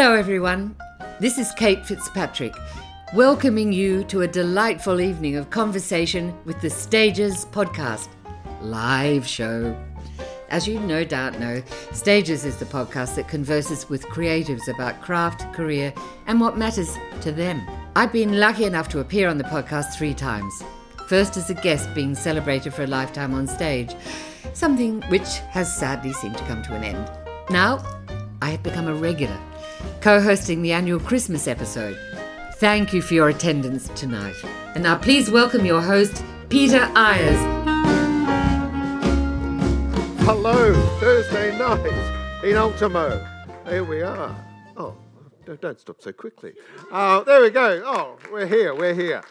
Hello, everyone. This is Kate Fitzpatrick, welcoming you to a delightful evening of conversation with the Stages podcast live show. As you no doubt know, Stages is the podcast that converses with creatives about craft, career, and what matters to them. I've been lucky enough to appear on the podcast three times. First as a guest being celebrated for a lifetime on stage, something which has sadly seemed to come to an end. Now, I have become a regular co hosting the annual Christmas episode. Thank you for your attendance tonight. And now please welcome your host, Peter Ayres. Hello, Thursday night in Ultimo. Here we are. Oh, don't stop so quickly. Uh, there we go. Oh, we're here, we're here.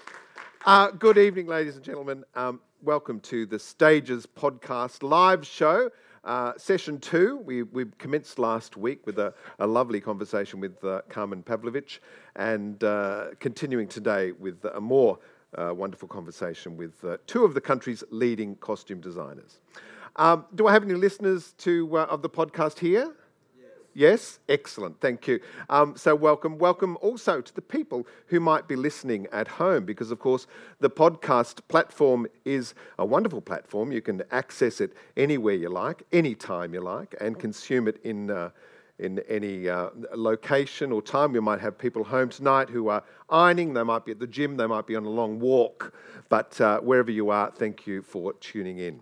Uh, good evening, ladies and gentlemen. Um, welcome to the Stages Podcast live show. Uh, session two, we, we commenced last week with a, a lovely conversation with uh, Carmen Pavlovic, and uh, continuing today with a more uh, wonderful conversation with uh, two of the country's leading costume designers. Um, do I have any listeners to, of the podcast here? Yes? Excellent. Thank you. Um, so, welcome. Welcome also to the people who might be listening at home, because, of course, the podcast platform is a wonderful platform. You can access it anywhere you like, anytime you like, and consume it in. Uh, in any uh, location or time. We might have people home tonight who are ironing, they might be at the gym, they might be on a long walk. But uh, wherever you are, thank you for tuning in.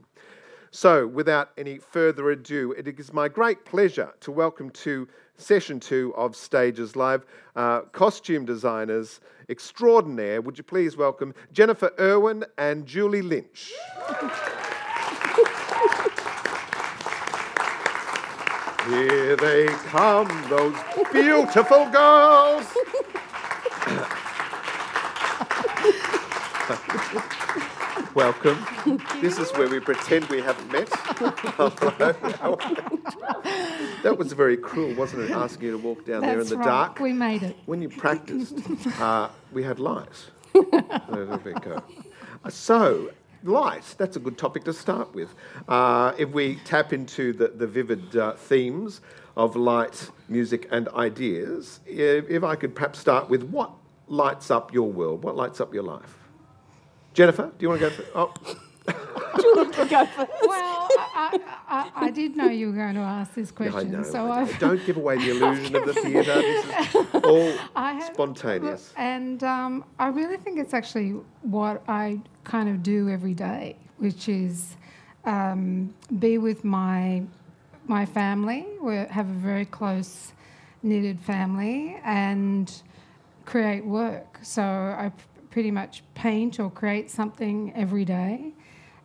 So, without any further ado, it is my great pleasure to welcome to session two of Stages Live uh, costume designers extraordinaire. Would you please welcome Jennifer Irwin and Julie Lynch? Here they come, those beautiful girls. Welcome. This is where we pretend we haven't met. that was very cruel, wasn't it? Asking you to walk down That's there in the right. dark. We made it. When you practiced, uh, we had lights. go. So, light, that's a good topic to start with. Uh, if we tap into the, the vivid uh, themes of light, music, and ideas, if, if I could perhaps start with what lights up your world, what lights up your life? Jennifer, do you want to go? For, oh. Julie can go first. Well, I, I, I, did know you were going to ask this question, I know, so I I know. don't give away the illusion of the theatre. This is all I have- spontaneous. And um, I really think it's actually what I kind of do every day, which is um, be with my my family. We have a very close knitted family and create work. So I p- pretty much paint or create something every day.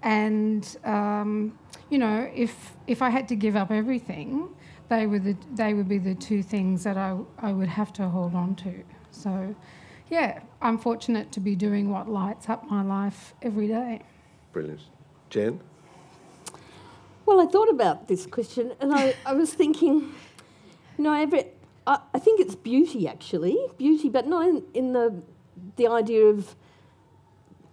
And um, you know, if if I had to give up everything, they were the, they would be the two things that I I would have to hold on to. So, yeah, I'm fortunate to be doing what lights up my life every day. Brilliant. Jen? Well, I thought about this question and I, I was thinking, you know, every, I, I think it's beauty actually, beauty, but not in, in the, the idea of,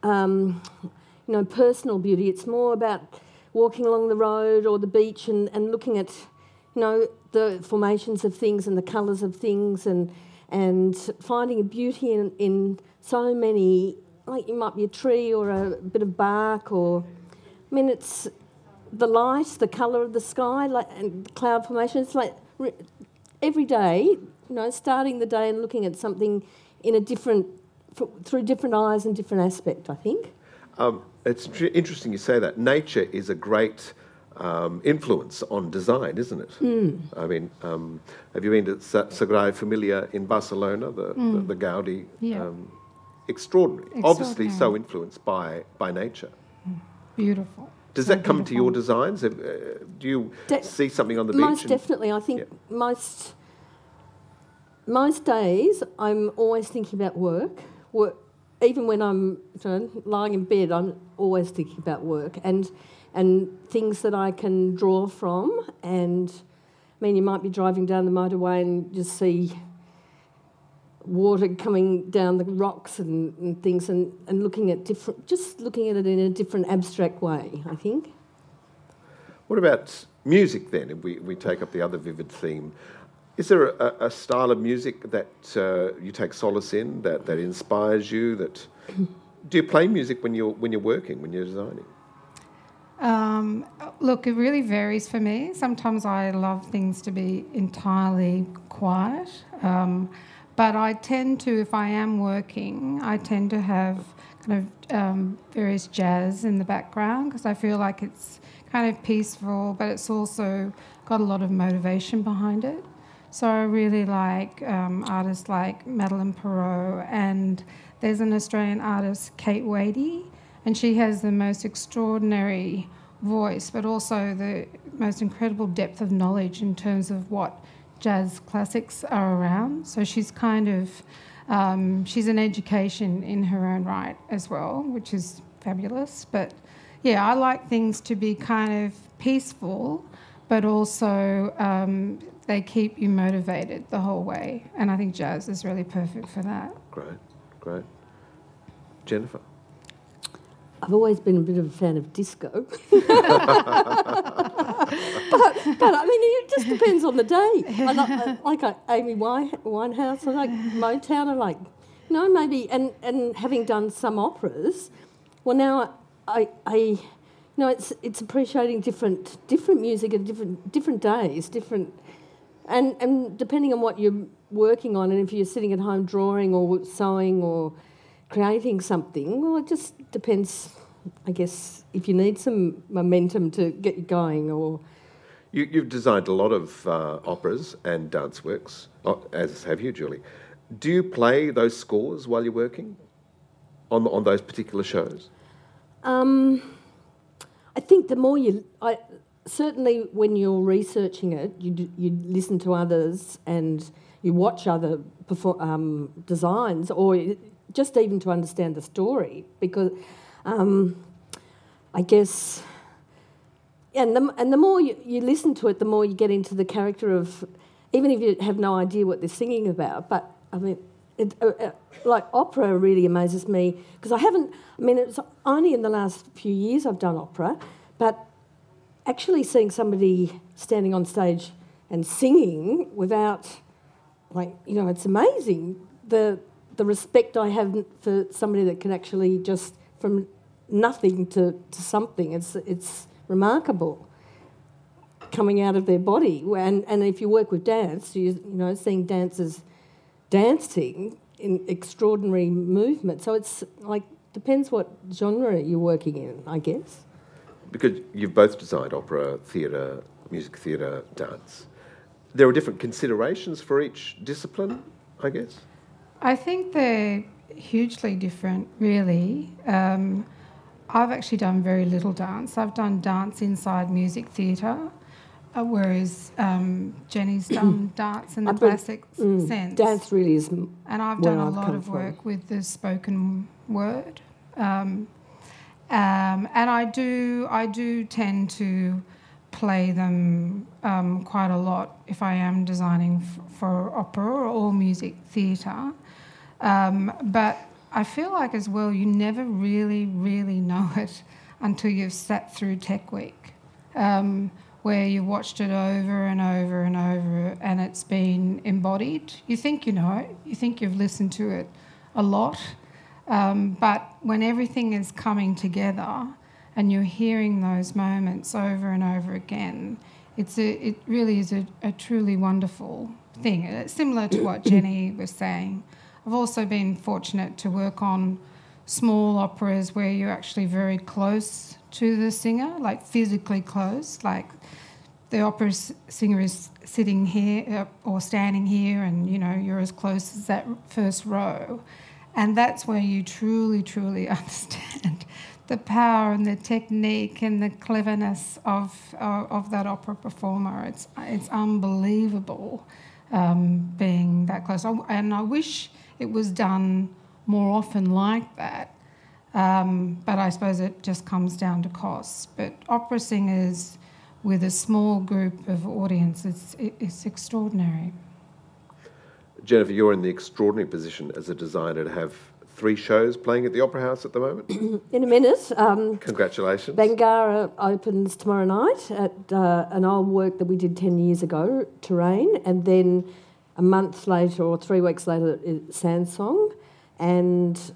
um, you know, personal beauty. It's more about walking along the road or the beach and, and looking at, you know, the formations of things and the colours of things and, and finding a beauty in, in so many, like it might be a tree or a bit of bark or, I mean, it's the light, the colour of the sky, like and cloud formation. It's like every day, you know, starting the day and looking at something in a different, through different eyes and different aspect. I think. Um, it's tr- interesting you say that. Nature is a great um, influence on design, isn't it? Hmm. I mean, um, have you been to Sa- Sagrada Familia in Barcelona, the, the, the Gaudi? Yeah. Um, extraordinary. Obviously, so influenced by, by nature. Beautiful. Does so that come to your beautiful. designs? Uh, do you De- see something on the beach? Most definitely. I think Yeah. most most days I'm always thinking about work. Work, even when I'm you know, lying in bed, I'm always thinking about work and and things that I can draw from. And I mean, you might be driving down the motorway and just see water coming down the rocks and, and things, and, and looking at different, just looking at it in a different abstract way. I think. What about music then? If we, we take up the other vivid theme, is there a, a style of music that uh, you take solace in, that, that inspires you? That do you play music when you're when you're working, when you're designing? Um, look, it really varies for me. Sometimes I love things to be entirely quiet, um, but I tend to, if I am working, I tend to have kind of um, various jazz in the background because I feel like it's kind of peaceful, but it's also got a lot of motivation behind it. So I really like um, artists like Madeleine Peyroux, and there's an Australian artist, Kate Wadey, and she has the most extraordinary voice, but also the most incredible depth of knowledge in terms of what jazz classics are around. So she's kind of um, she's an education in her own right as well, which is fabulous. But yeah, I like things to be kind of peaceful, but also um, they keep you motivated the whole way. And I think jazz is really perfect for that. Great, great. Jennifer. I've always been a bit of a fan of disco. but, but I mean, it just depends on the day. I like, I like uh, Amy Winehouse, I like Motown, I like, you know, maybe, and, and having done some operas, well, now I, I you know, it's, it's appreciating different, different music at different, different days, different, and, and depending on what you're working on, and if you're sitting at home drawing or sewing or creating something, well, it just depends, I guess, if you need some momentum to get you going or. You, you've designed a lot of uh, operas and dance works, uh, as have you, Julie. Do you play those scores while you're working on, on those particular shows? Um, I think the more you, I certainly when you're researching it, you d- you listen to others and you watch other perfor- um, designs, or just even to understand the story, because um, I guess. And the, and the more you, you listen to it, the more you get into the character of, even if you have no idea what they're singing about. But I mean, it, uh, uh, like opera really amazes me because I haven't. I mean, it's only in the last few years I've done opera, but actually seeing somebody standing on stage and singing without, like, you know, it's amazing the the respect I have for somebody that can actually just from nothing to, to something. It's it's remarkable coming out of their body. And and if you work with dance, you you know, seeing dancers dancing in extraordinary movement. So it's like depends what genre you're working in, I guess. Because you've both designed opera, theatre, music theatre, dance. There are different considerations for each discipline, I guess. I think they're hugely different, really. Um, I've actually done very little dance. I've done dance inside music theatre, uh, whereas um, Jenny's done dance in the I bet- classic s- Mm, sense. Dance really is m- and I've where done a I've lot come of from. work with the spoken word, um, um, and I do I do tend to play them um, quite a lot if I am designing f- for opera or music theatre. Um, but I feel like as well you never really really know it until you've sat through Tech Week. Um, where you've watched it over and over and over and it's been embodied. You think you know it, you think you've listened to it a lot, um, but when everything is coming together and you're hearing those moments over and over again, it's a, it really is a, a truly wonderful thing. It's similar to what Jenny was saying. I've also been fortunate to work on small operas where you're actually very close to the singer, like physically close, like the opera s- singer is sitting here uh, or standing here, and you know you're as close as that first row, and that's where you truly, truly understand the power and the technique and the cleverness of of, of that opera performer. It's it's unbelievable um, being that close, and I wish it was done more often like that. Um, but I suppose it just comes down to costs. But opera singers with a small group of audience, it's, it's extraordinary. Jennifer, you're in the extraordinary position as a designer to have three shows playing at the Opera House at the moment. in a minute. Um, Congratulations. Bangarra opens tomorrow night at uh, an old work that we did 10 years ago, Terrain, and then a month later or three weeks later, Sandsong. And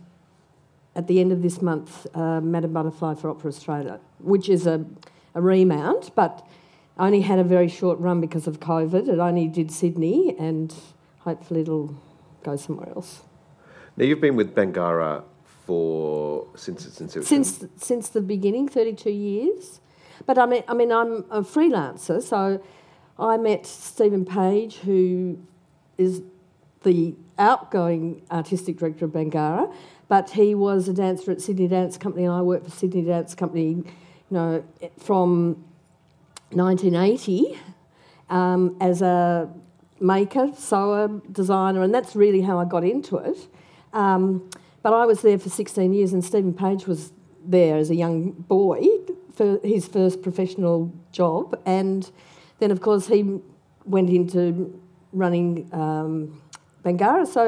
at the end of this month, uh, Madame Butterfly for Opera Australia, which is a, a remount, but only had a very short run because of COVID. It only did Sydney, and hopefully it'll go somewhere else. Now you've been with Bangarra for since its inception. Since since the beginning, thirty two years. But I mean, I mean, I'm a freelancer, so I met Stephen Page, who is the outgoing artistic director of Bangarra, but he was a dancer at Sydney Dance Company, and I worked for Sydney Dance Company, you know, from 1980 um, as a maker, sewer, designer, and that's really how I got into it. Um, but I was there for 16 years, and Stephen Page was there as a young boy for his first professional job, and then of course he went into running um, Bangarra. So,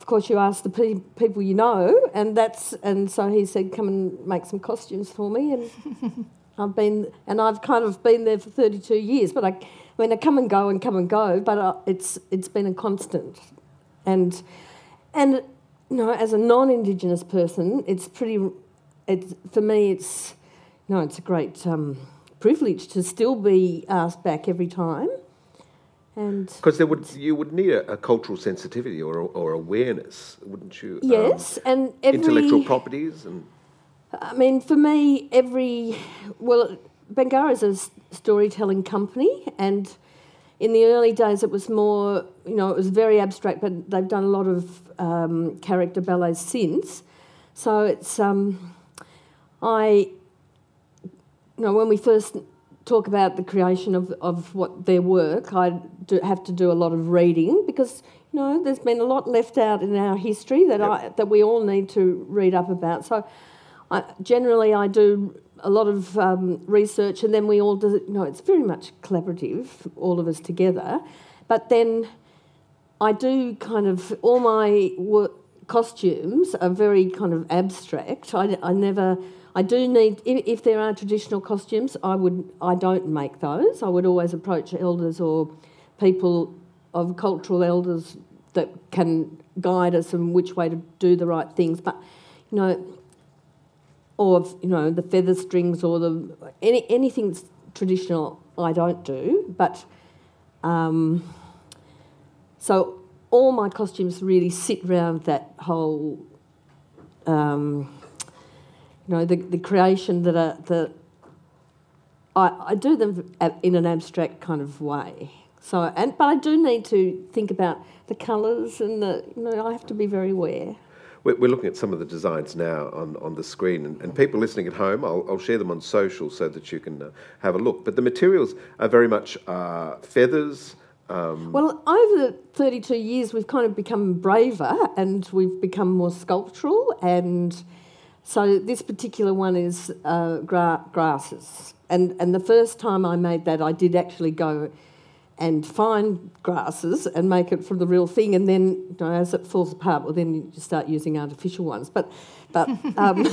of course, you ask the pe- people you know, and that's and so he said, "Come and make some costumes for me." And I've been and I've kind of been there for 32 years. But I, I mean, I come and go and come and go, but uh, it's it's been a constant, and and you know, as a non-Indigenous person, it's pretty. It's for me, it's you know, it's a great um, privilege to still be asked back every time and because there would you would need a, a, cultural sensitivity or or awareness, wouldn't you? Yes, um, and every, intellectual properties and. I mean, for me, every well, Bangarra is a storytelling company, and in the early days it was more, you know, it was very abstract, but they've done a lot of um, character ballets since. So it's um, I, you know, when we first talk about the creation of, of what their work, I do have to do a lot of reading because you know there's been a lot left out in our history that yep. I that we all need to read up about. So, I, generally, I do a lot of um, research, and then we all do. You know, it's very much collaborative, all of us together. But then, I do kind of all my work, costumes are very kind of abstract. I, I never I do need, if, if, there are traditional costumes, I would, I don't make those. I would always approach elders or people of cultural elders that can guide us in which way to do the right things. But you know, or you know, the feather strings or the any anything traditional, I don't do. But um, so all my costumes really sit around that whole. Um, you know, the, the creation that are the I, I do them in an abstract kind of way. So, and but I do need to think about the colours and the you know I have to be very aware. We're looking at some of the designs now on, on the screen, and, and people listening at home, I'll, I'll, share them on social so that you can uh, have a look. But the materials are very much uh, feathers. Um, well, over 32 years, we've kind of become braver and we've become more sculptural and so this particular one is uh, gra- grasses. And, and the first time I made that, I did actually go and find grasses and make it from the real thing. And then, you know, as it falls apart, well, then you start using artificial ones. But, but, um, but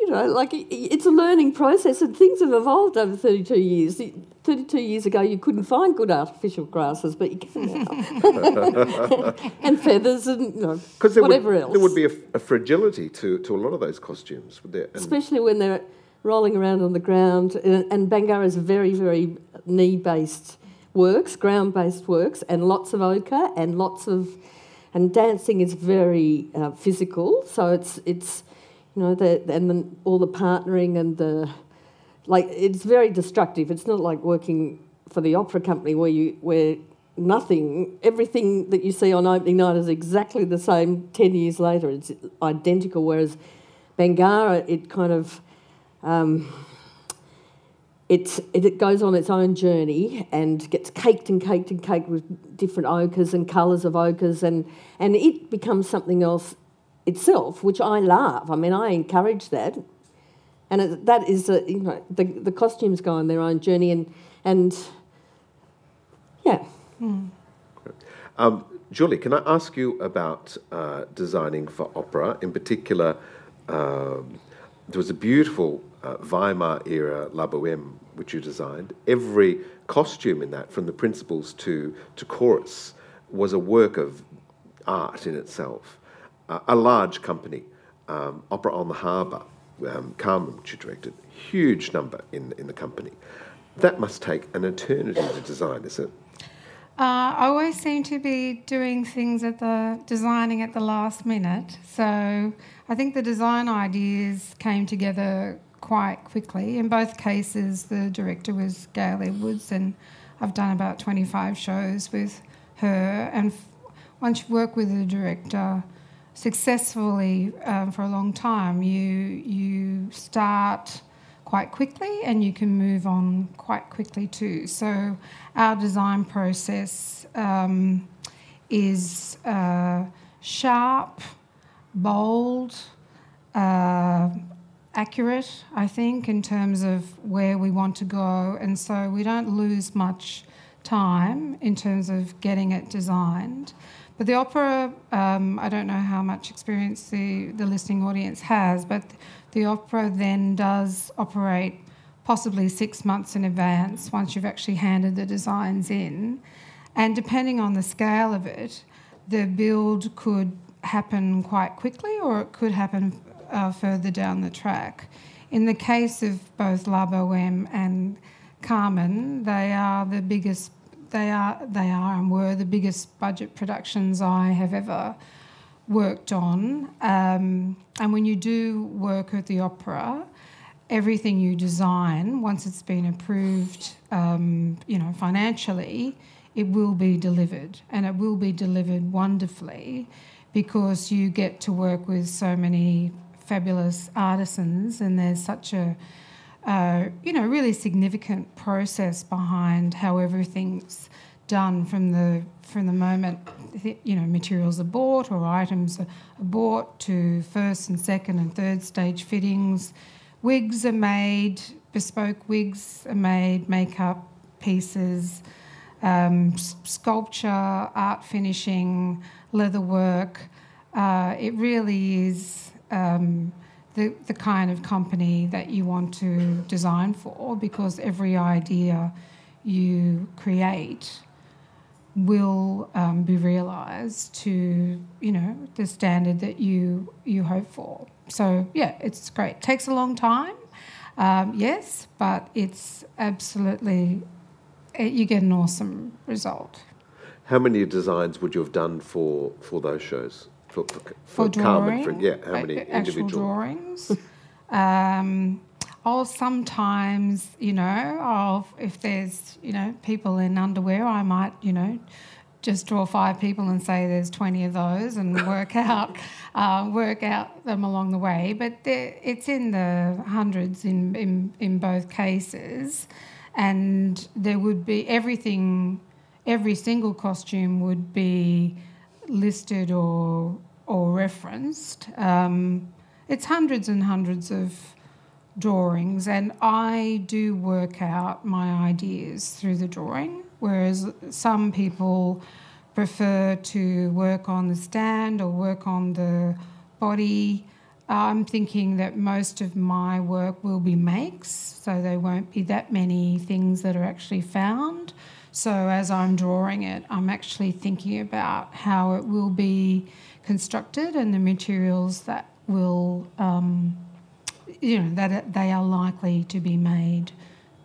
you know, like it's a learning process, and things have evolved over 32 years. 32 years ago, you couldn't find good artificial grasses, but you can now. and feathers and you know, whatever would, else. There would be a, a, fragility to, to a lot of those costumes, would there? Especially when they're rolling around on the ground. And, and Bangarra is very, very knee based works, ground based works, and lots of ochre and lots of. And dancing is very uh, physical, so it's it's you know the, and the, all the partnering and the like it's very destructive. It's not like working for the opera company where you where nothing, everything that you see on opening night is exactly the same ten years later. It's identical. Whereas Bangarra, it kind of um, it, it goes on its own journey and gets caked and caked and caked with different ochres and colours of ochres, and, and it becomes something else itself, which I love. I mean, I encourage that. And it, that is, a, you know, the, the costumes go on their own journey, and, and yeah. Mm. Um, Julie, can I ask you about uh, designing for opera? In particular, um, there was a beautiful uh, Weimar era La Boheme, which you designed. Every costume in that, from the principals to, to chorus, was a work of art in itself. Uh, a large company, um, Opera on the Harbour, um, Carmen, which you directed, huge number in, in the company. That must take an eternity to design, is it? Uh, I always seem to be doing things at the designing at the last minute. So I think the design ideas came together quite quickly. In both cases, the director was Gail Edwards, and I've done about 25 shows with her. And once you work with a director successfully um, for a long time, you you start quite quickly and you can move on quite quickly too. So our design process um, is uh, sharp, bold, uh, accurate, I think, in terms of where we want to go. And so we don't lose much time in terms of getting it designed. But the opera, um, I don't know how much experience the, the listening audience has, but the opera then does operate possibly six months in advance once you've actually handed the designs in. And depending on the scale of it, the build could happen quite quickly or it could happen uh, further down the track. In the case of both La Boheme and Carmen, they are the biggest. They are, they are and were the biggest budget productions I have ever worked on. Um, and when you do work at the opera, everything you design, once it's been approved, um, you know, financially, it will be delivered, and it will be delivered wonderfully, because you get to work with so many fabulous artisans, and there's such a uh, you know, really significant process behind how everything's done from the from the moment you know materials are bought or items are bought to first and second and third stage fittings. Wigs are made, bespoke wigs are made, makeup pieces, um, sculpture, art finishing, leather work. Uh, it really is um, the, the kind of company that you want to design for because every idea you create will um, be realised to you know the standard that you you hope for. So yeah, it's great. takes a long time, um, yes, but it's absolutely eh, you get an awesome result. How many designs would you have done for for those shows? For, for, for, for drawing, Carmen, for, yeah, how many actual individual drawings? um, or sometimes, you know, I'll, if there's, you know, people in underwear, I might, you know, just draw five people and say there's 20 of those and work out uh, work out them along the way. But it's in the hundreds in, in, in both cases. And there would be everything, every single costume would be listed or, or referenced. Um, it's hundreds and hundreds of drawings, and I do work out my ideas through the drawing, whereas some people prefer to work on the stand or work on the body. I'm thinking that most of my work will be makes, so there won't be that many things that are actually found. So as I'm drawing it, I'm actually thinking about how it will be constructed and the materials that will um, you know that they are likely to be made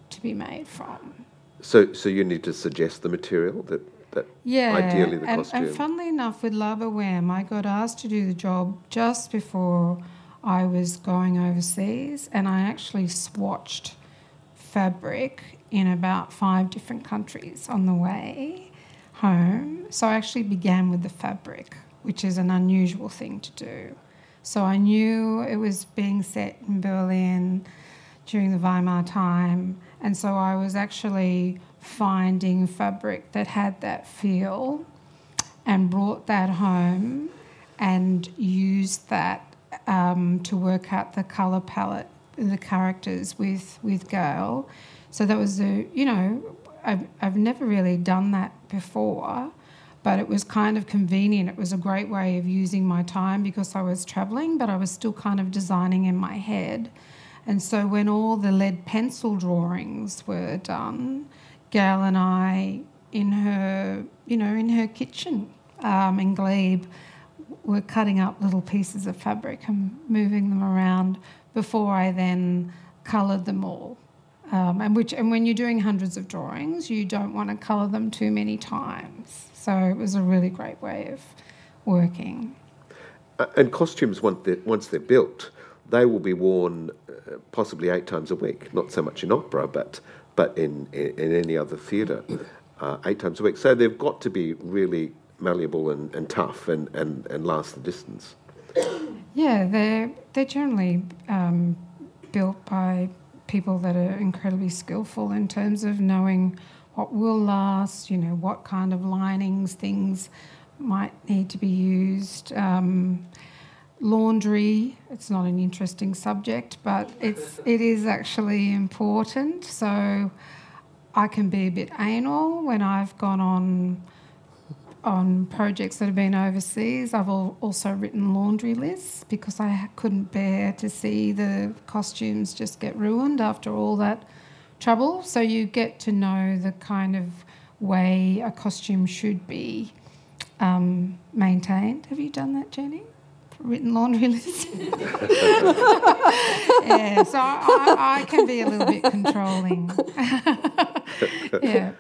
to be made from. So, so you need to suggest the material that that yeah, ideally the and, costume. And funnily enough, with La Boheme, I got asked to do the job just before I was going overseas, and I actually swatched fabric in about five different countries on the way home. So I actually began with the fabric, which is an unusual thing to do So I knew it was being set in Berlin during the Weimar time. And so I was actually finding fabric that had that feel and brought that home and used that um, to work out the colour palette, the characters with, with Gail. So that was a, you know, I've, I've never really done that before, but it was kind of convenient. It was a great way of using my time because I was travelling, but I was still kind of designing in my head. And so when all the lead pencil drawings were done, Gail and I, in her, you know, in her kitchen um, in Glebe, were cutting up little pieces of fabric and moving them around before I then coloured them all. Um, and which, and when you're doing hundreds of drawings, you don't want to colour them too many times. So it was a really great way of working. Uh, and costumes, once they're, once they're built, they will be worn uh, possibly eight times a week. Not so much in opera, but but in in, in any other theatre, uh, eight times a week. So they've got to be really malleable and, and tough and, and, and last the distance. Yeah, they're they're generally um, built by people that are incredibly skillful in terms of knowing what will last. You know what kind of linings things might need to be used. Um, laundry it's not an interesting subject but it's it is actually important so i can be a bit anal when i've gone on on projects that have been overseas i've also written laundry lists because i couldn't bear to see the costumes just get ruined after all that trouble so you get to know the kind of way a costume should be um, maintained have you done that jenny written laundry list. yeah, so I, I, can be a little bit controlling. yeah.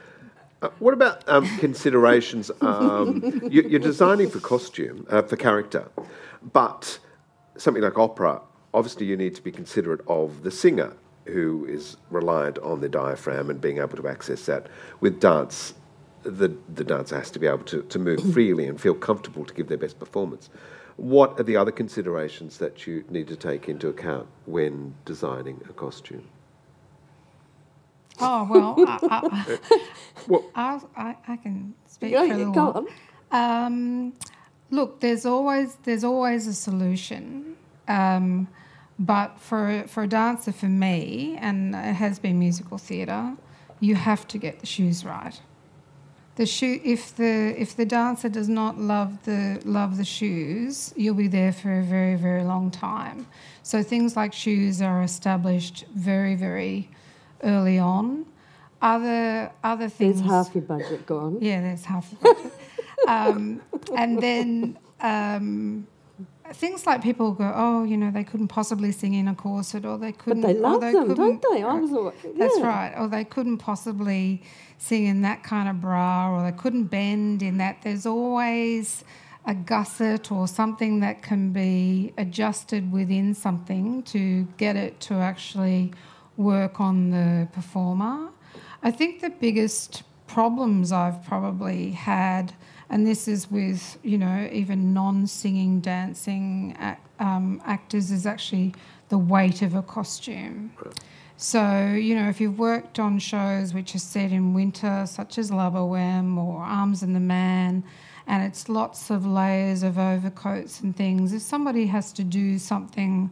Uh, what about um, considerations? Um, you, are designing for costume, uh, for character, but something like opera, obviously you need to be considerate of the singer who is reliant on the diaphragm and being able to access that. With dance, the, the dancer has to be able to, to move freely and feel comfortable to give their best performance. What are the other considerations that you need to take into account when designing a costume? Oh well, I, I, I, I, can speak for a little while. Um, look, there's always there's always a solution, um, but for for a dancer, for me, and it has been musical theatre, you have to get the shoes right. The shoe if the if the dancer does not love the love the shoes you'll be there for a very very long time. So things like shoes are established very very early on. Other other things there's half your budget gone. Yeah there's half your budget. Um, and then um, things like people go, oh, you know, they couldn't possibly sing in a corset, or they couldn't. But they love they them, don't they? I was, yeah. That's right. Or they couldn't possibly sing in that kind of bra, or they couldn't bend in that. There's always a gusset or something that can be adjusted within something to get it to actually work on the performer. I think the biggest problems I've probably had and this is with you know even non-singing dancing um, actors is actually the weight of a costume. So you know if you've worked on shows which are set in winter such as La Boheme or Arms and the Man and it's lots of layers of overcoats and things if somebody has to do something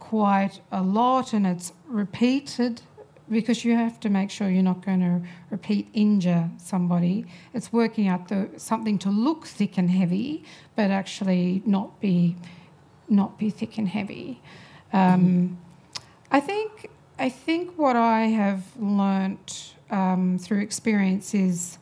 quite a lot and it's repeated because you have to make sure you're not going to repeat injure somebody. It's working out the something to look thick and heavy, but actually not be not be thick and heavy. Um, mm-hmm. I think I think what I have learnt um, through experience is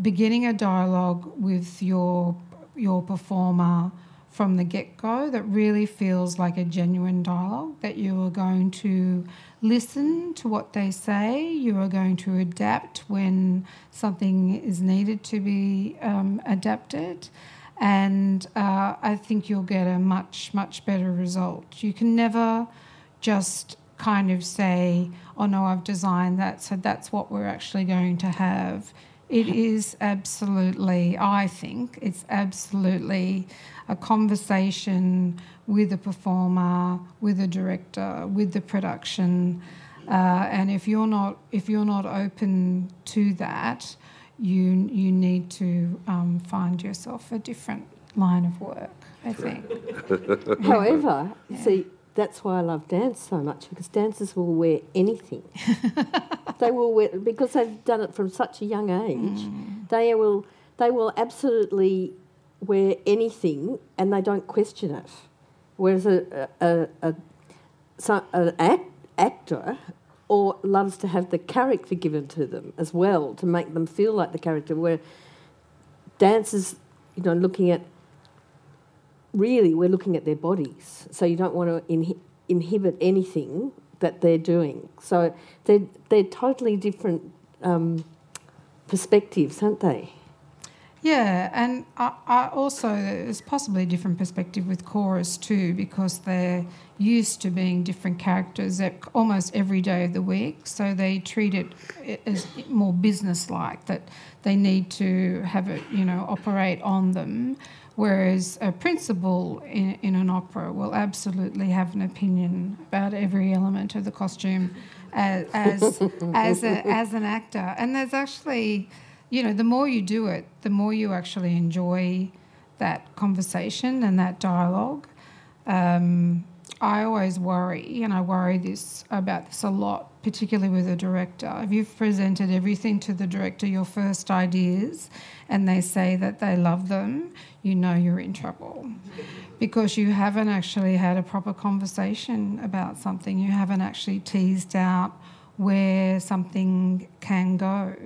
beginning a dialogue with your your performer from the get go that really feels like a genuine dialogue that you are going to listen to what they say. You are going to adapt when something is needed to be um, adapted. And uh, I think you'll get a much, much better result. You can never just kind of say, oh no, I've designed that, so that's what we're actually going to have. It is absolutely, I think, it's absolutely a conversation with a performer, with a director, with the production. Uh, and if you're not if you're not open to that, you you need to um, find yourself a different line of work. I think. However, see, that's why I love dance so much because dancers will wear anything. they will wear because they've done it from such a young age. Mm. They will they will absolutely wear anything and they don't question it. Whereas a a, a, so, an act, actor or loves to have the character given to them as well to make them feel like the character. Where dancers, you know, looking at really we're looking at their bodies. So you don't want to inhi- inhibit anything that they're doing. So they're they're totally different um, perspectives, aren't they? Yeah, and I, I also there's possibly a different perspective with chorus too because they're used to being different characters at almost every day of the week, so they treat it as more business-like that they need to have it, you know, operate on them. Whereas a principal in, in an opera will absolutely have an opinion about every element of the costume as as as, a, as an actor, and there's actually you know, the more you do it, the more you actually enjoy that conversation and that dialogue. Um, I always worry, and I worry this about this a lot, particularly with a director. If you've presented everything to the director, your first ideas, and they say that they love them, you know you're in trouble because you haven't actually had a proper conversation about something. You haven't actually teased out where something can go.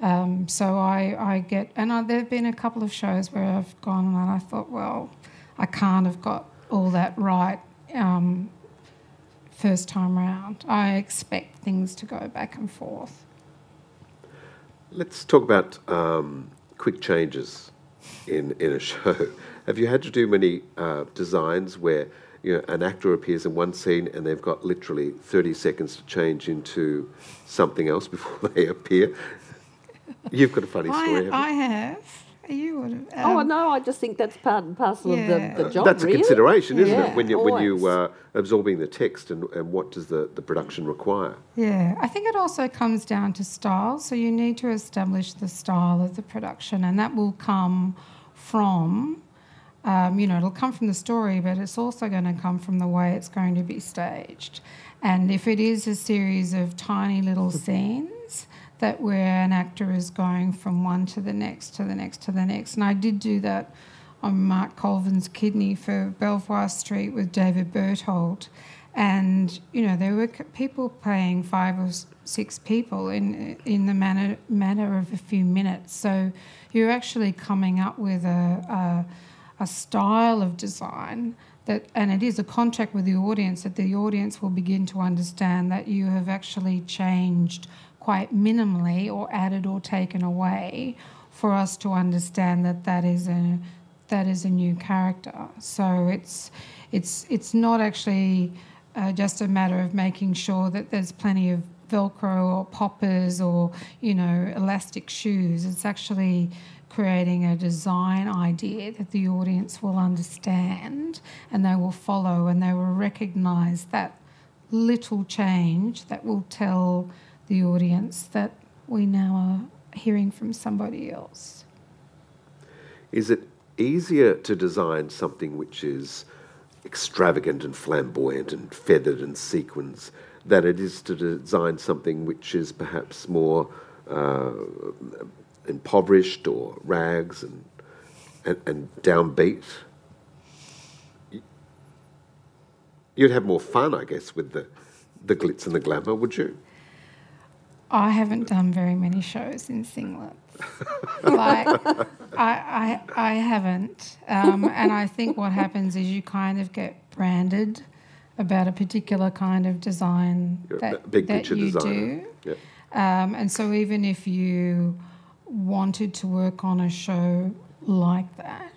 Um, so I, I get, and I, there have been a couple of shows where I've gone and I thought, well, I can't have got all that right um, first time round. I expect things to go back and forth. Let's talk about um, quick changes in, in a show. Have you had to do many uh, designs where you know, an actor appears in one scene and they've got literally 30 seconds to change into something else before they appear? You've got a funny story. I, I have. You would have. oh um, no, I just think that's part and parcel Yeah. of the, the job. That's a consideration, isn't Yeah, it? When you when you uh, absorbing the text and, and what does the, the production require? Yeah, I think it also comes down to style. So you need to establish the style of the production, and that will come from, um, you know, it'll come from the story, but it's also going to come from the way it's going to be staged. And if it is a series of tiny little scenes, that where an actor is going from one to the next to the next to the next. And I did do that on Mark Colvin's Kidney for Belvoir Street with David Berthold. And, you know, there were people playing five or six people in, in the manner, matter of a few minutes. So you're actually coming up with a, a, a style of design that, and it is a contract with the audience that the audience will begin to understand that you have actually changed quite minimally or added or taken away for us to understand that that is a that is a new character. So it's it's it's not actually uh, just a matter of making sure that there's plenty of Velcro or poppers or you know elastic shoes. It's actually creating a design idea that the audience will understand and they will follow and they will recognise that little change that will tell the audience that we now are hearing from somebody else. Is it easier to design something which is extravagant and flamboyant and feathered and sequins than it is to design something which is perhaps more uh, impoverished or rags and, and, and downbeat? You'd have more fun, I guess, with the, the glitz and the glamour, would you? I haven't done very many shows in singlets. like, I, I, I haven't. Um, and I think what happens is you kind of get branded about a particular kind of design that, big that picture you designer. do. Yep. Um, and so, even if you wanted to work on a show like that,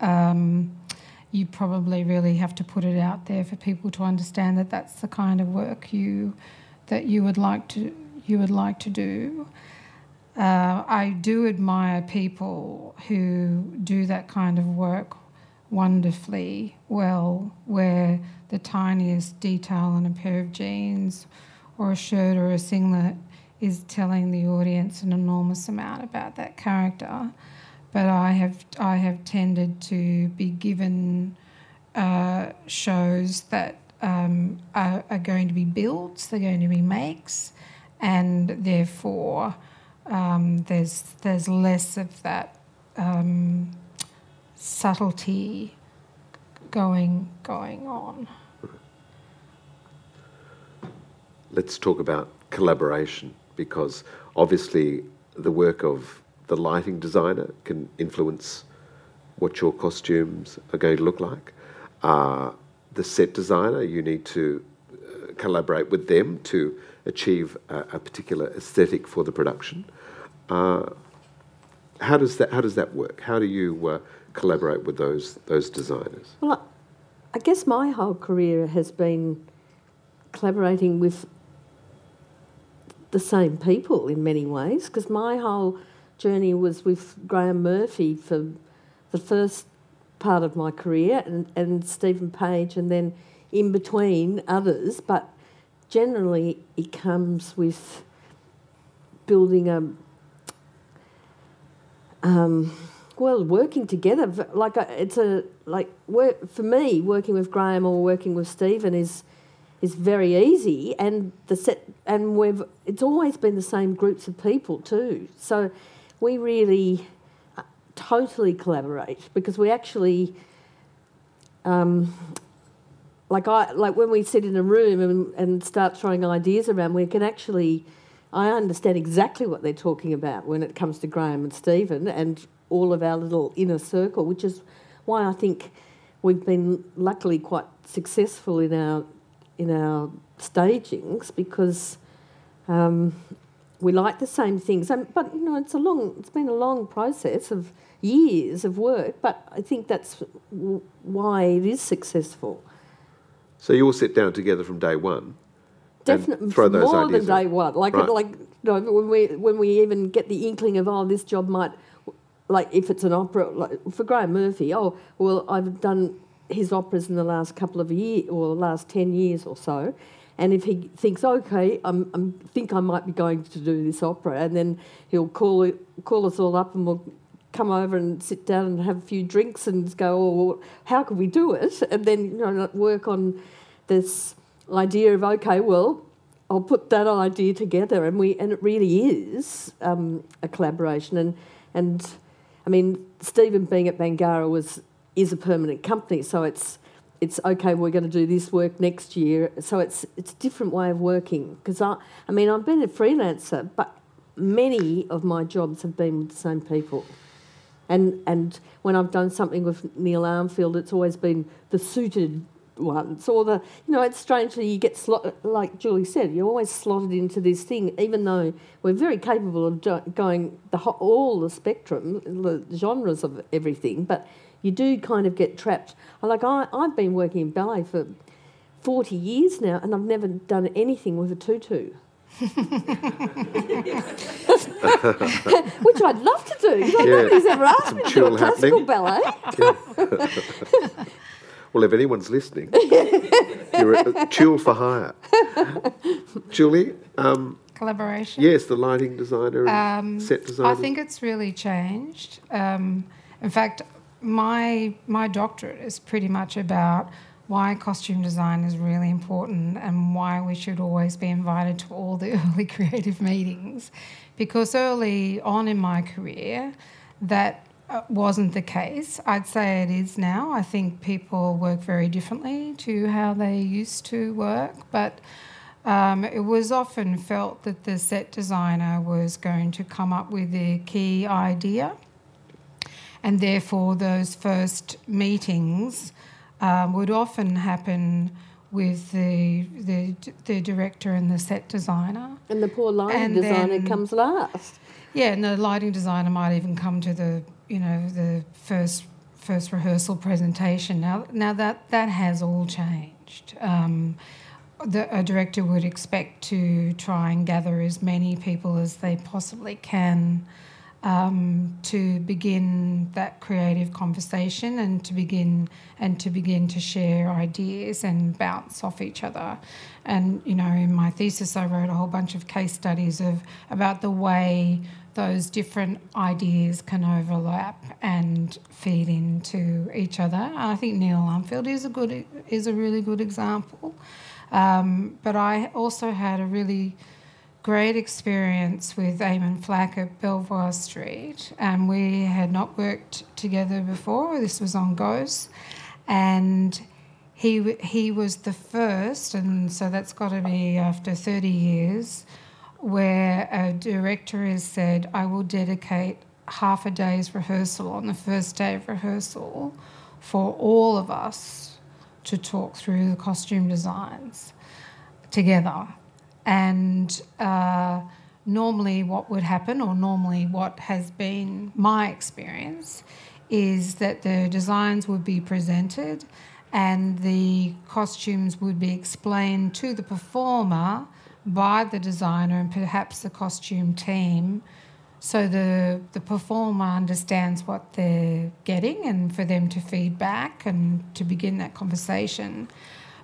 um, you probably really have to put it out there for people to understand that that's the kind of work you that you would like to you would like to do. uh, I do admire people who do that kind of work wonderfully well, where the tiniest detail in a pair of jeans or a shirt or a singlet is telling the audience an enormous amount about that character. But I have I have tended to be given uh, shows that um, are, are, going to be builds, they're going to be makes, and therefore um, there's there's less of that um, subtlety going going on. Let's talk about collaboration because obviously the work of the lighting designer can influence what your costumes are going to look like. Uh, the set designer, you need to uh, collaborate with them to achieve a, a particular aesthetic for the production. Uh, how does that How does that work? How do you uh, collaborate with those those designers? Well, I guess my whole career has been collaborating with the same people in many ways because my whole journey was with Graeme Murphy for the first part of my career and, and Stephen Page and then in between others, but generally it comes with building a um, well, working together, like it's a like work for me. Working with Graeme or working with Stephen is is very easy, and the set and we've it's always been the same groups of people too. So we really uh, totally collaborate because we actually. Um, like I like when we sit in a room and, and start throwing ideas around, we can actually I understand exactly what they're talking about when it comes to Graeme and Stephen and all of our little inner circle, which is why I think we've been luckily quite successful in our in our stagings because um, we like the same things. Um, but you know, it's a long, it's been a long process of years of work. But I think that's w- why it is successful. So you all sit down together from day one definitely throw those more than day one. Like right. like you know, when we when we even get the inkling of oh this job might like if it's an opera like for Graeme Murphy oh well I've done his operas in the last couple of years or the last ten years or so. And if he thinks, okay, I'm, I'm think I might be going to do this opera, and then he'll call call us all up, and we'll come over and sit down and have a few drinks and go, oh, how can we do it? And then you know work on this idea of okay, well, I'll put that idea together, and we and it really is um, a collaboration. And and I mean, Stephen being at Bangarra was is a permanent company, so it's it's okay. We're going to do this work next year, so it's it's a different way of working. Because I I mean, I've been a freelancer, but many of my jobs have been with the same people. And and when I've done something with Neil Armfield, it's always been the suited ones, or the you know, it's strangely you get slot, like Julie said, you're always slotted into this thing, even though we're very capable of going the all the spectrum, the genres of everything, but you do kind of get trapped. Like I, I've been working in ballet for forty years now, and I've never done anything with a tutu. Which I'd love to do. Yeah. Nobody's ever asked me to do a classical ballet. Well, if anyone's listening, you're a tulle for hire. Julie? Um, Collaboration? Yes, the lighting designer um, set designer. I think it's really changed. Um, in fact, my, my doctorate is pretty much about why costume design is really important and why we should always be invited to all the early creative meetings. Because early on in my career, that uh, wasn't the case. I'd say it is now. I think people work very differently to how they used to work, but um, it was often felt that the set designer was going to come up with the key idea, and therefore those first meetings um, would often happen with the, the the director and the set designer. And the poor lighting designer then, comes last. Yeah, and the lighting designer might even come to the you know the first first rehearsal presentation. Now now that that has all changed. Um, the, a director would expect to try and gather as many people as they possibly can um, to begin that creative conversation and to begin and to begin to share ideas and bounce off each other. And you know, in my thesis, I wrote a whole bunch of case studies of about the way those different ideas can overlap and feed into each other. And I think Neil Armfield is a good is a really good example. Um, but I also had a really great experience with Eamon Flack at Belvoir Street, and we had not worked together before. This was on Goes, and he he was the first, and so that's got to be after thirty years, where a director has said, "I will dedicate half a day's rehearsal on the first day of rehearsal for all of us to talk through the costume designs together." And uh, normally, what would happen, or normally what has been my experience, is that the designs would be presented and the costumes would be explained to the performer by the designer and perhaps the costume team so the the performer understands what they're getting and for them to feedback and to begin that conversation.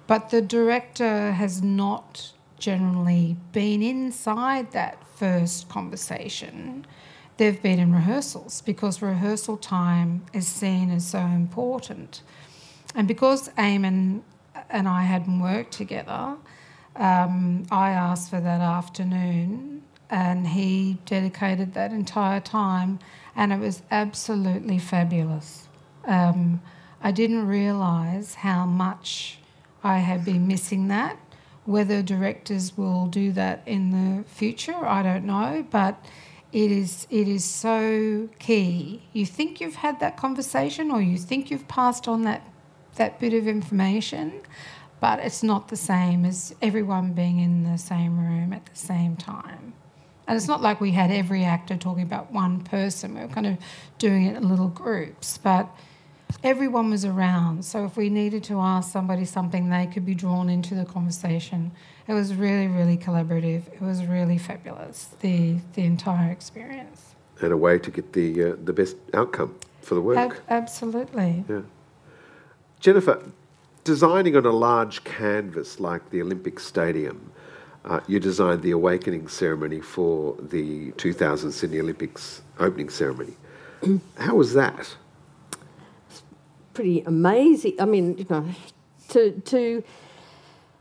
But the director has not generally been inside that first conversation. They've been in rehearsals because rehearsal time is seen as so important. And because Eamon and I hadn't worked together, um, I asked for that afternoon and he dedicated that entire time, and it was absolutely fabulous. Um, I didn't realise how much I had been missing that whether directors will do that in the future, I don't know, but it is it is so key. You think you've had that conversation or you think you've passed on that that bit of information, but it's not the same as everyone being in the same room at the same time. And it's not like we had every actor talking about one person. We were kind of doing it in little groups, but everyone was around. So if we needed to ask somebody something, they could be drawn into the conversation. It was really, really collaborative. It was really fabulous, the, the entire experience. And a way to get the, uh, the best outcome for the work. Ab- absolutely. Yeah. Jennifer, designing on a large canvas like the Olympic Stadium, uh, you designed the awakening ceremony for the 2000 Sydney Olympics opening ceremony. How was that? Pretty amazing. I mean, you know, to to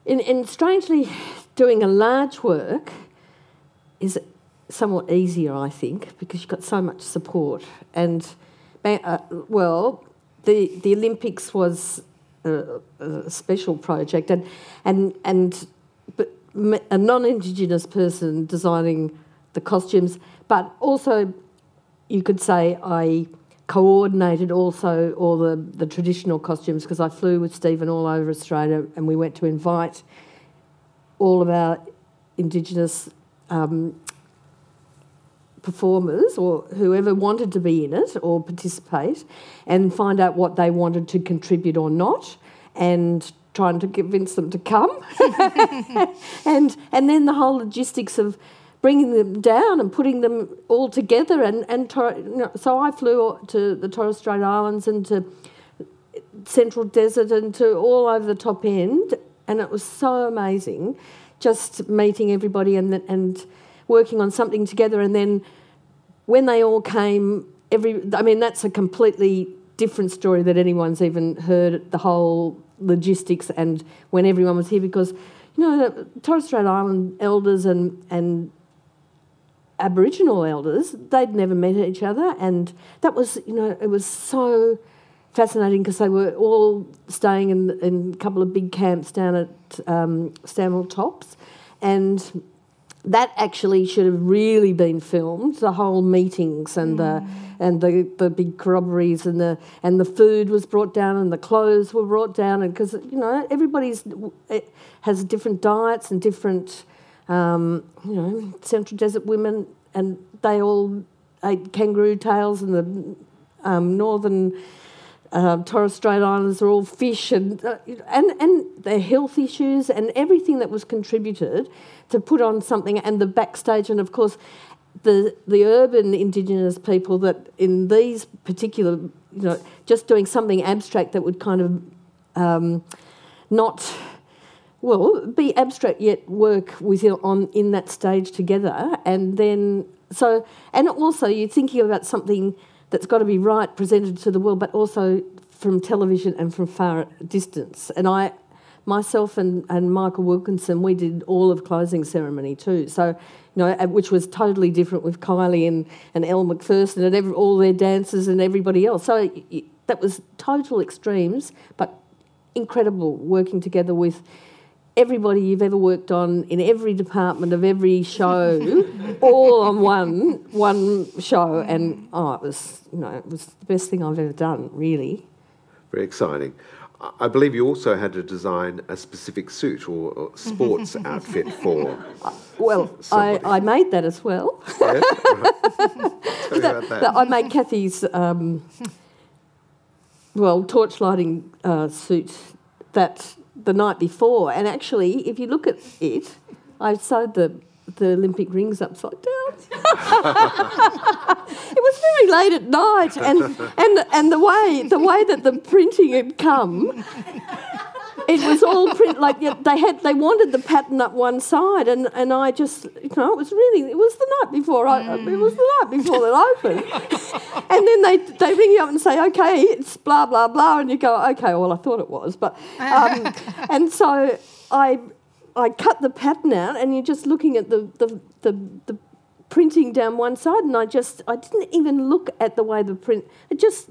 in, in strangely doing a large work is somewhat easier, I think, because you've got so much support. And uh, well, the the Olympics was a, a special project, and and and but a non-indigenous person designing the costumes, but also you could say I coordinated also all the, the traditional costumes because I flew with Stephen all over Australia and we went to invite all of our Indigenous um, performers or whoever wanted to be in it or participate and find out what they wanted to contribute or not and trying to convince them to come. And and then the whole logistics of bringing them down and putting them all together. And, and so I flew to the Torres Strait Islands and to Central Desert and to all over the top end. And it was so amazing just meeting everybody and, and working on something together. And then when they all came, every I mean, that's a completely different story that anyone's even heard the whole logistics and when everyone was here because you know the Torres Strait Island elders and and Aboriginal elders, they'd never met each other, and that was, you know, it was so fascinating because they were all staying in, in a couple of big camps down at um, Stanwell Tops, and that actually should have really been filmed. The whole meetings and mm. the and the, the big corroborees and the and the food was brought down and the clothes were brought down, and because you know everybody's has different diets and different um, you know, Central Desert women, and they all ate kangaroo tails, and the um, northern uh, Torres Strait Islanders are all fish and, uh, and, and their health issues and everything that was contributed to put on something and the backstage and of course the the urban indigenous people that in these particular you know just doing something abstract that would kind of um, not well be abstract yet work with on in that stage together and then so and also you're thinking about something that's got to be right presented to the world, but also from television and from far distance. And I, myself and, and Michael Wilkinson, we did all of closing ceremony too. So, you know, which was totally different with Kylie and, and Elle Macpherson and every, all their dancers and everybody else. So that was total extremes, but incredible working together with everybody you've ever worked on in every department of every show, all on one one show, and oh, it was you know it was the best thing I've ever done, really. Very exciting. I believe you also had to design a specific suit or, or sports outfit for. Uh, well, I, I made that as well. Tell that, about that. I made Cathy's um, well torchlighting uh, suit that the night before. And actually, if you look at it, I sewed the the Olympic rings upside down. it was very late at night, and and and the way the way that the printing had come, it was all print like they had they wanted the pattern up one side, and, and I just you know it was really it was the night before I mm. it was the night before it opened, and then they they ring you up and say okay it's blah blah blah, and you go okay well I thought it was, but um, and so I I cut the pattern out, and you're just looking at the the, the, the printing down one side, and I just I didn't even look at the way the print. It just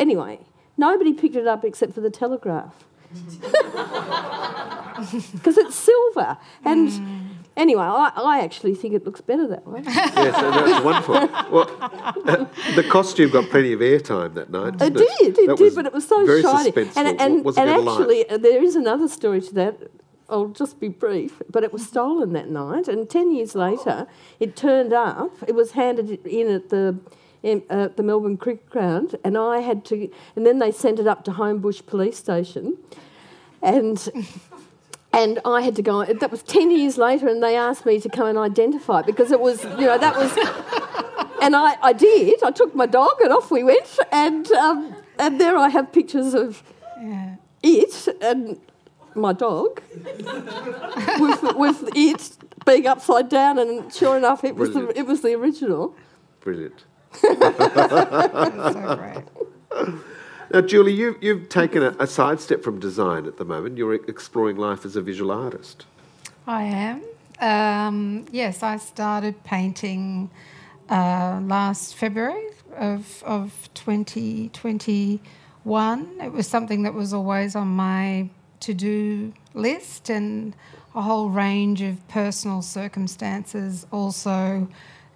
anyway, nobody picked it up except for the Telegraph because it's silver and. Mm. Anyway, I, I actually think it looks better that way. yes, that's wonderful. Well, uh, the costume got plenty of airtime that night. It did, it, it did, but it was so very shiny. And, and, and actually, like? there is another story to that. I'll just be brief, but it was stolen that night, and 10 years later, it turned up. It was handed in at the in, uh, the Melbourne Cricket Ground, and I had to, and then they sent it up to Homebush Police Station, and and I had to go. That was 10 years later, and they asked me to come and identify it because it was, you know, that was. And I, I did. I took my dog, and off we went. And um, and there I have pictures of yeah. it and my dog with, with it being upside down, and sure enough, it was the, it was the original. Brilliant. So great. Now, Julie, you, you've taken a, a sidestep from design at the moment. You're exploring life as a visual artist. I am. Um, yes, I started painting uh, last February of, of 2021. It was something that was always on my to do list, and a whole range of personal circumstances also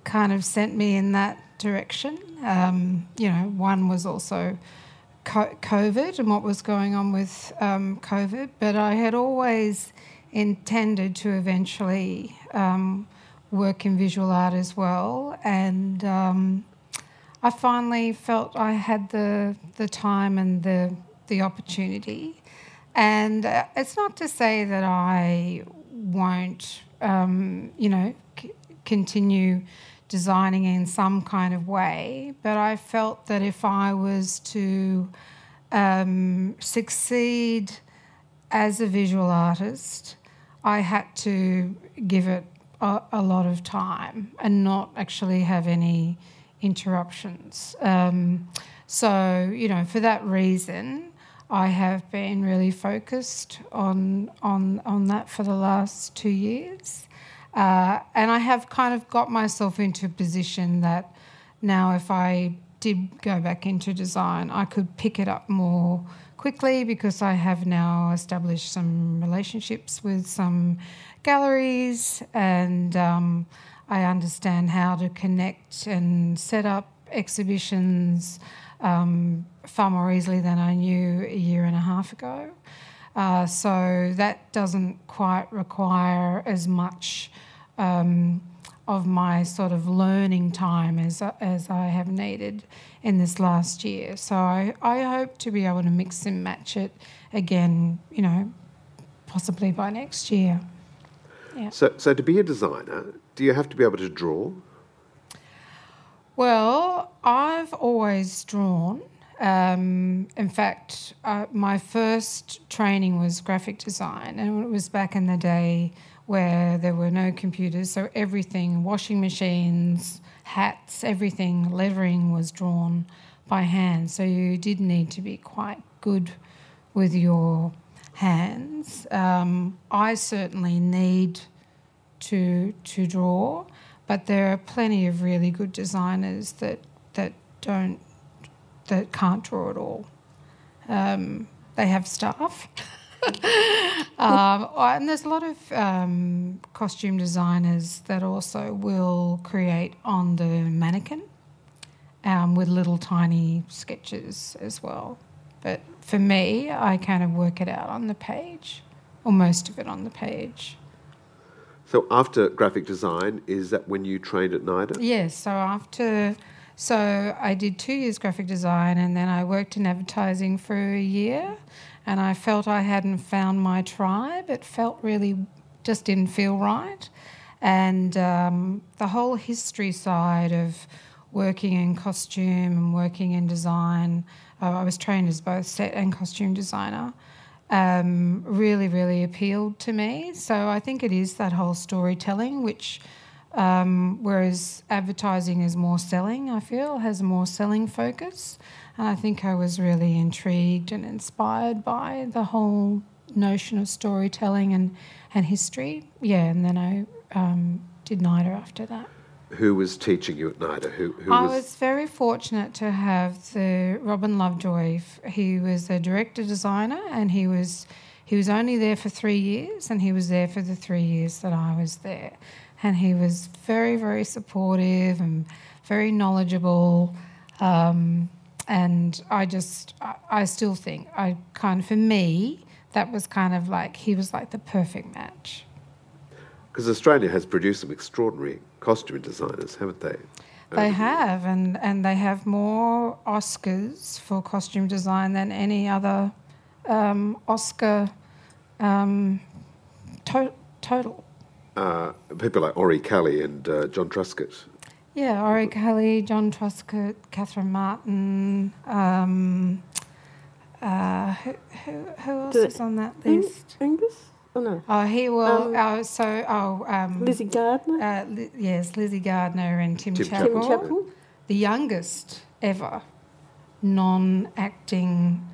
kind of sent me in that direction. Um, you know, one was also COVID and what was going on with um, COVID, but I had always intended to eventually um, work in visual art as well, and um, I finally felt I had the the time and the the opportunity and uh, it's not to say that I won't, um, you know, c- continue designing in some kind of way, but I felt that if I was to um, succeed as a visual artist, I had to give it a, a, lot of time and not actually have any interruptions. Um, so, you know, for that reason, I have been really focused on on on that for the last two years, uh, and I have kind of got myself into a position that now, if I did go back into design, I could pick it up more quickly because I have now established some relationships with some galleries and um, I understand how to connect and set up exhibitions um, far more easily than I knew a year and a half ago. Uh, so that doesn't quite require as much, um, of my sort of learning time as as I have needed in this last year. So I, I hope to be able to mix and match it again, you know, possibly by next year. Yeah. So, so to be a designer, do you have to be able to draw? Well, I've always drawn. Um, in fact, uh, my first training was graphic design, and it was back in the day where there were no computers, so everything, washing machines, hats, everything, lettering was drawn by hand. So you did need to be quite good with your hands. Um, I certainly need to to draw, but there are plenty of really good designers that that don't that can't draw at all. Um, they have staff. um, and there's a lot of um, costume designers that also will create on the mannequin um, with little tiny sketches as well. But for me, I kind of work it out on the page, or most of it on the page. So after graphic design, is that when you trained at NIDA? Yes. So after, so I did two years graphic design, and then I worked in advertising for a year, and I felt I hadn't found my tribe. It felt really just didn't feel right, and um, the whole history side of working in costume and working in design. Uh, I was trained as both set and costume designer. Um, really, really appealed to me. So I think it is that whole storytelling, which, um, whereas advertising is more selling, I feel, has a more selling focus. And I think I was really intrigued and inspired by the whole notion of storytelling and, and history. Yeah, and then I um, did NIDA after that who was teaching you at NIDA? Who, who I was... was very fortunate to have the Robin Lovejoy. He was a director designer, and he was he was only there for three years, and he was there for the three years that I was there, and he was very very supportive and very knowledgeable. Um, and I just, I, I still think, I kind of, for me, that was kind of like, he was like the perfect match. Because Australia has produced some extraordinary costume designers, haven't they? They have, and, and they have more Oscars for costume design than any other um, Oscar um, to- total. Uh, people like Orry-Kelly and uh, John Truscott. Yeah, Orry-Kelly, John Truscott, Catherine Martin. Um, uh, who, who, who else is on that list? Angus? Oh no. Oh, he will. Um, oh, so oh, um, Lizzy Gardiner. Uh, li- yes, Lizzy Gardiner and Tim, Tim Chappell, Chappell. Tim Chappell. the youngest ever non-acting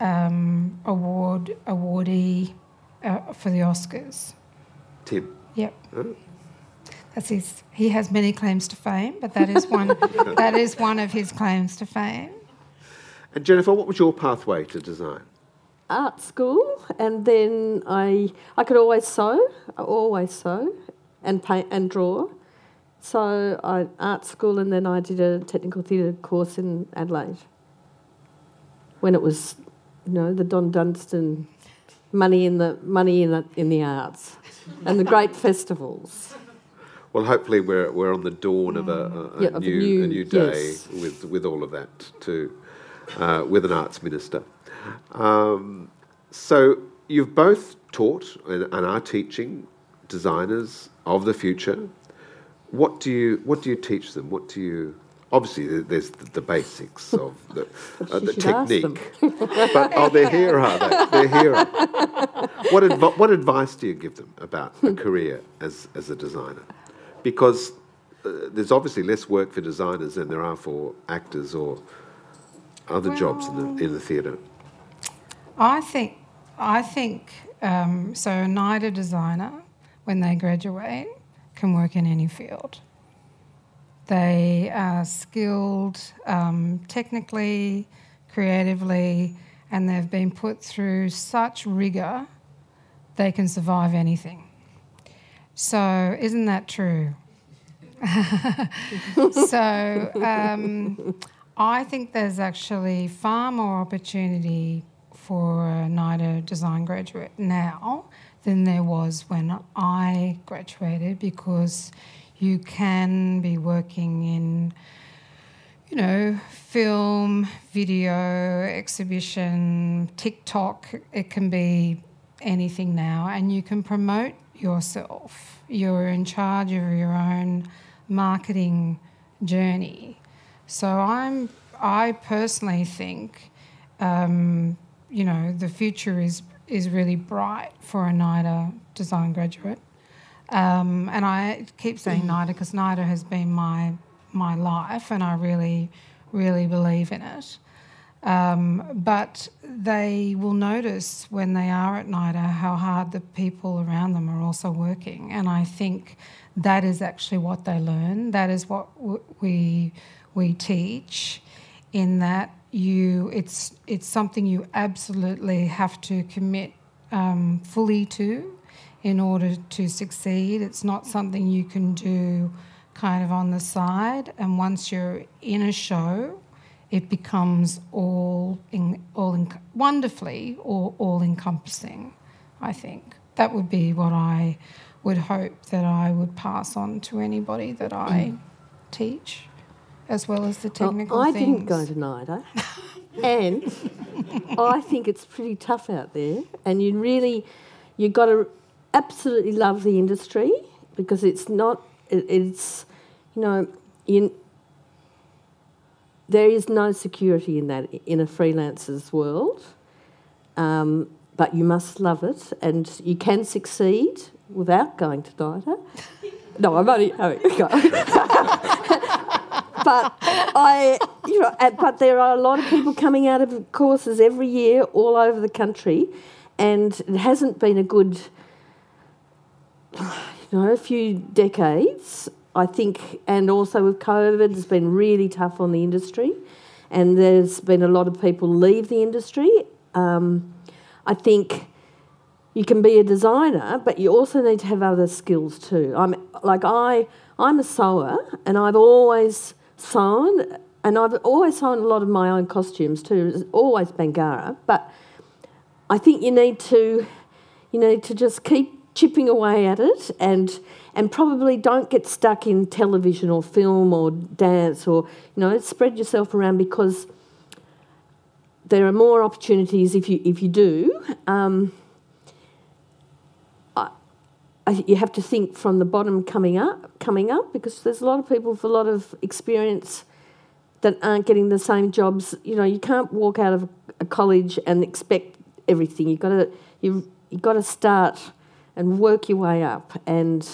um, award awardee uh, for the Oscars. Tim. Yep. Oh. That's his. He has many claims to fame, but that is one. that is one of his claims to fame. And Jennifer, what was your pathway to design? art school, and then I I could always sew, I always sew, and paint and draw. So I art school, and then I did a technical theatre course in Adelaide. When it was, you know, the Don Dunstan money in the money in the, in the arts, and the great festivals. Well, hopefully we're, we're on the dawn of a, a, a Yeah, of a new, new- a new day yes. with, with all of that too, uh, with an arts minister. Um, so you've both taught and, and are teaching designers of the future. What do you what do you teach them? What do you obviously there's the, the basics of the, uh, the should ask them. technique, but oh, they're here, are they? They're here. What adv- what advice do you give them about a career as as a designer? Because uh, there's obviously less work for designers than there are for actors or other jobs in the in the theatre. I think, I think um, so. A NIDA designer, when they graduate, can work in any field. They are skilled um, technically, creatively, and they've been put through such rigor. They can survive anything. So, isn't that true? so, um, I think there's actually far more opportunity for a NIDA design graduate now than there was when I graduated because You can be working in, you know, film, video, exhibition, TikTok. It can be anything now, and you can promote yourself. You're in charge of your own marketing journey. So I'm, I personally think, um, you know, the future is is really bright for a NIDA design graduate. Um, and I keep saying NIDA because NIDA has been my my life, and I really, really believe in it. Um, but they will notice when they are at NIDA how hard the people around them are also working, and I think that is actually what they learn. That is what w- we we teach, in that you it's it's something you absolutely have to commit um, fully to in order to succeed. It's not something you can do kind of on the side. And once you're in a show, it becomes all in, all in, wonderfully all, all encompassing. I think that would be what I would hope that I would pass on to anybody that I mm. teach, as well as the technical well, I things. didn't go to NIDA, and I think it's pretty tough out there, and you really you've got to absolutely love the industry because it's not it, it's you know in there is no security in that in a freelancer's world um, but you must love it and you can succeed without going to NIDA. no, I'm only oh, but I, you know, but there are a lot of people coming out of courses every year all over the country, and it hasn't been a good you know, a few decades, I think, and also with COVID, it's been really tough on the industry, and there's been a lot of people leave the industry. Um, I think you can be a designer, but you also need to have other skills too. I'm like I, I'm a sewer, and I've always sewn, and I've always sewn a lot of my own costumes too. It's always Bangarra, but I think you need to, you need to just keep chipping away at it and and probably don't get stuck in television or film or dance or you know spread yourself around because there are more opportunities if you if you do. Um, I, I, you have to think from the bottom coming up, coming up, because there's a lot of people with a lot of experience that aren't getting the same jobs. You know, you can't walk out of a college and expect everything. You've got to you you've got to start and work your way up and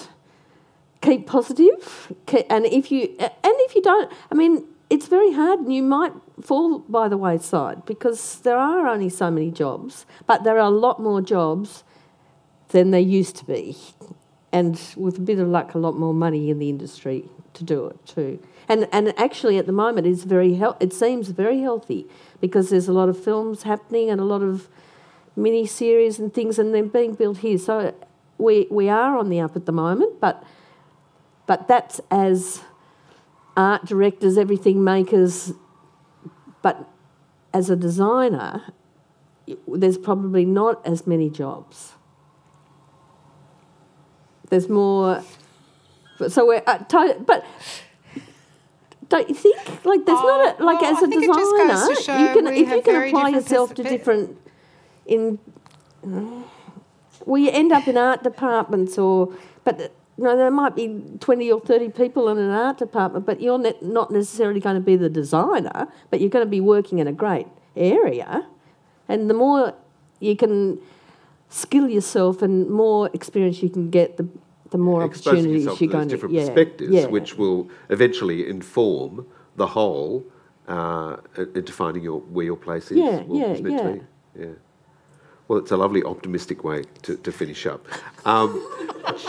keep positive. And if you and if you don't, I mean, it's very hard, and you might fall by the wayside because there are only so many jobs, but there are a lot more jobs than there used to be, and with a bit of luck, a lot more money in the industry to do it too. And and actually, at the moment, it's very he- it seems very healthy because there's a lot of films happening and a lot of mini series and things, and they're being built here. So we, we are on the up at the moment, but, but that's as art directors, everything makers, but as a designer, there's probably not as many jobs. There's more. So we're, uh, to, but don't you think like there's not a, like well, as a designer you can if you can apply yourself to different in. You end up in art departments, or but you know, there might be twenty or thirty people in an art department, but you're ne- not necessarily going to be the designer, but you're going to be working in a great area, and the more you can skill yourself and more experience you can get, the the more opportunities you're going to different yeah, perspectives, yeah. which will eventually inform the whole uh, in defining your where your place is. Yeah, yeah, yeah. yeah. Well, it's a lovely optimistic way to, to finish up. Um,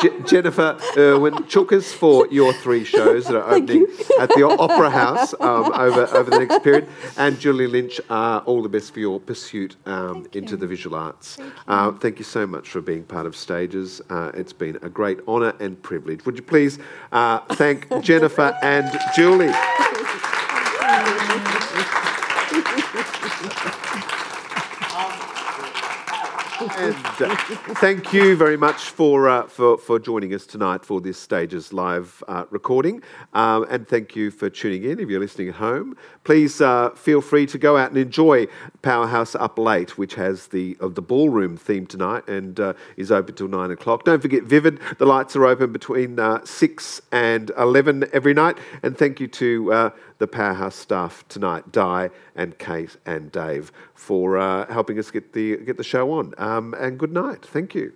Je- Jennifer Irwin, chookers for your three shows that are opening at the Opera House um, over, over the next period. And Julie Lynch, uh, all the best for your pursuit um, into you. the visual arts. Thank you. Uh, thank you so much for being part of Stages. Uh, it's been a great honour and privilege. Would you please uh, thank Jennifer and Julie? And uh, thank you very much for, uh, for, for joining us tonight for this Stages Live uh, recording. Um, and thank you for tuning in if you're listening at home. Please uh, feel free to go out and enjoy Powerhouse Up Late, which has the, the ballroom theme tonight and uh, is open till nine o'clock. Don't forget Vivid, the lights are open between uh, 6 and 11 every night. And thank you to the Powerhouse staff tonight, Di and Kate and Dave, for uh, helping us get the, get the show on. Um, and good night. Thank you.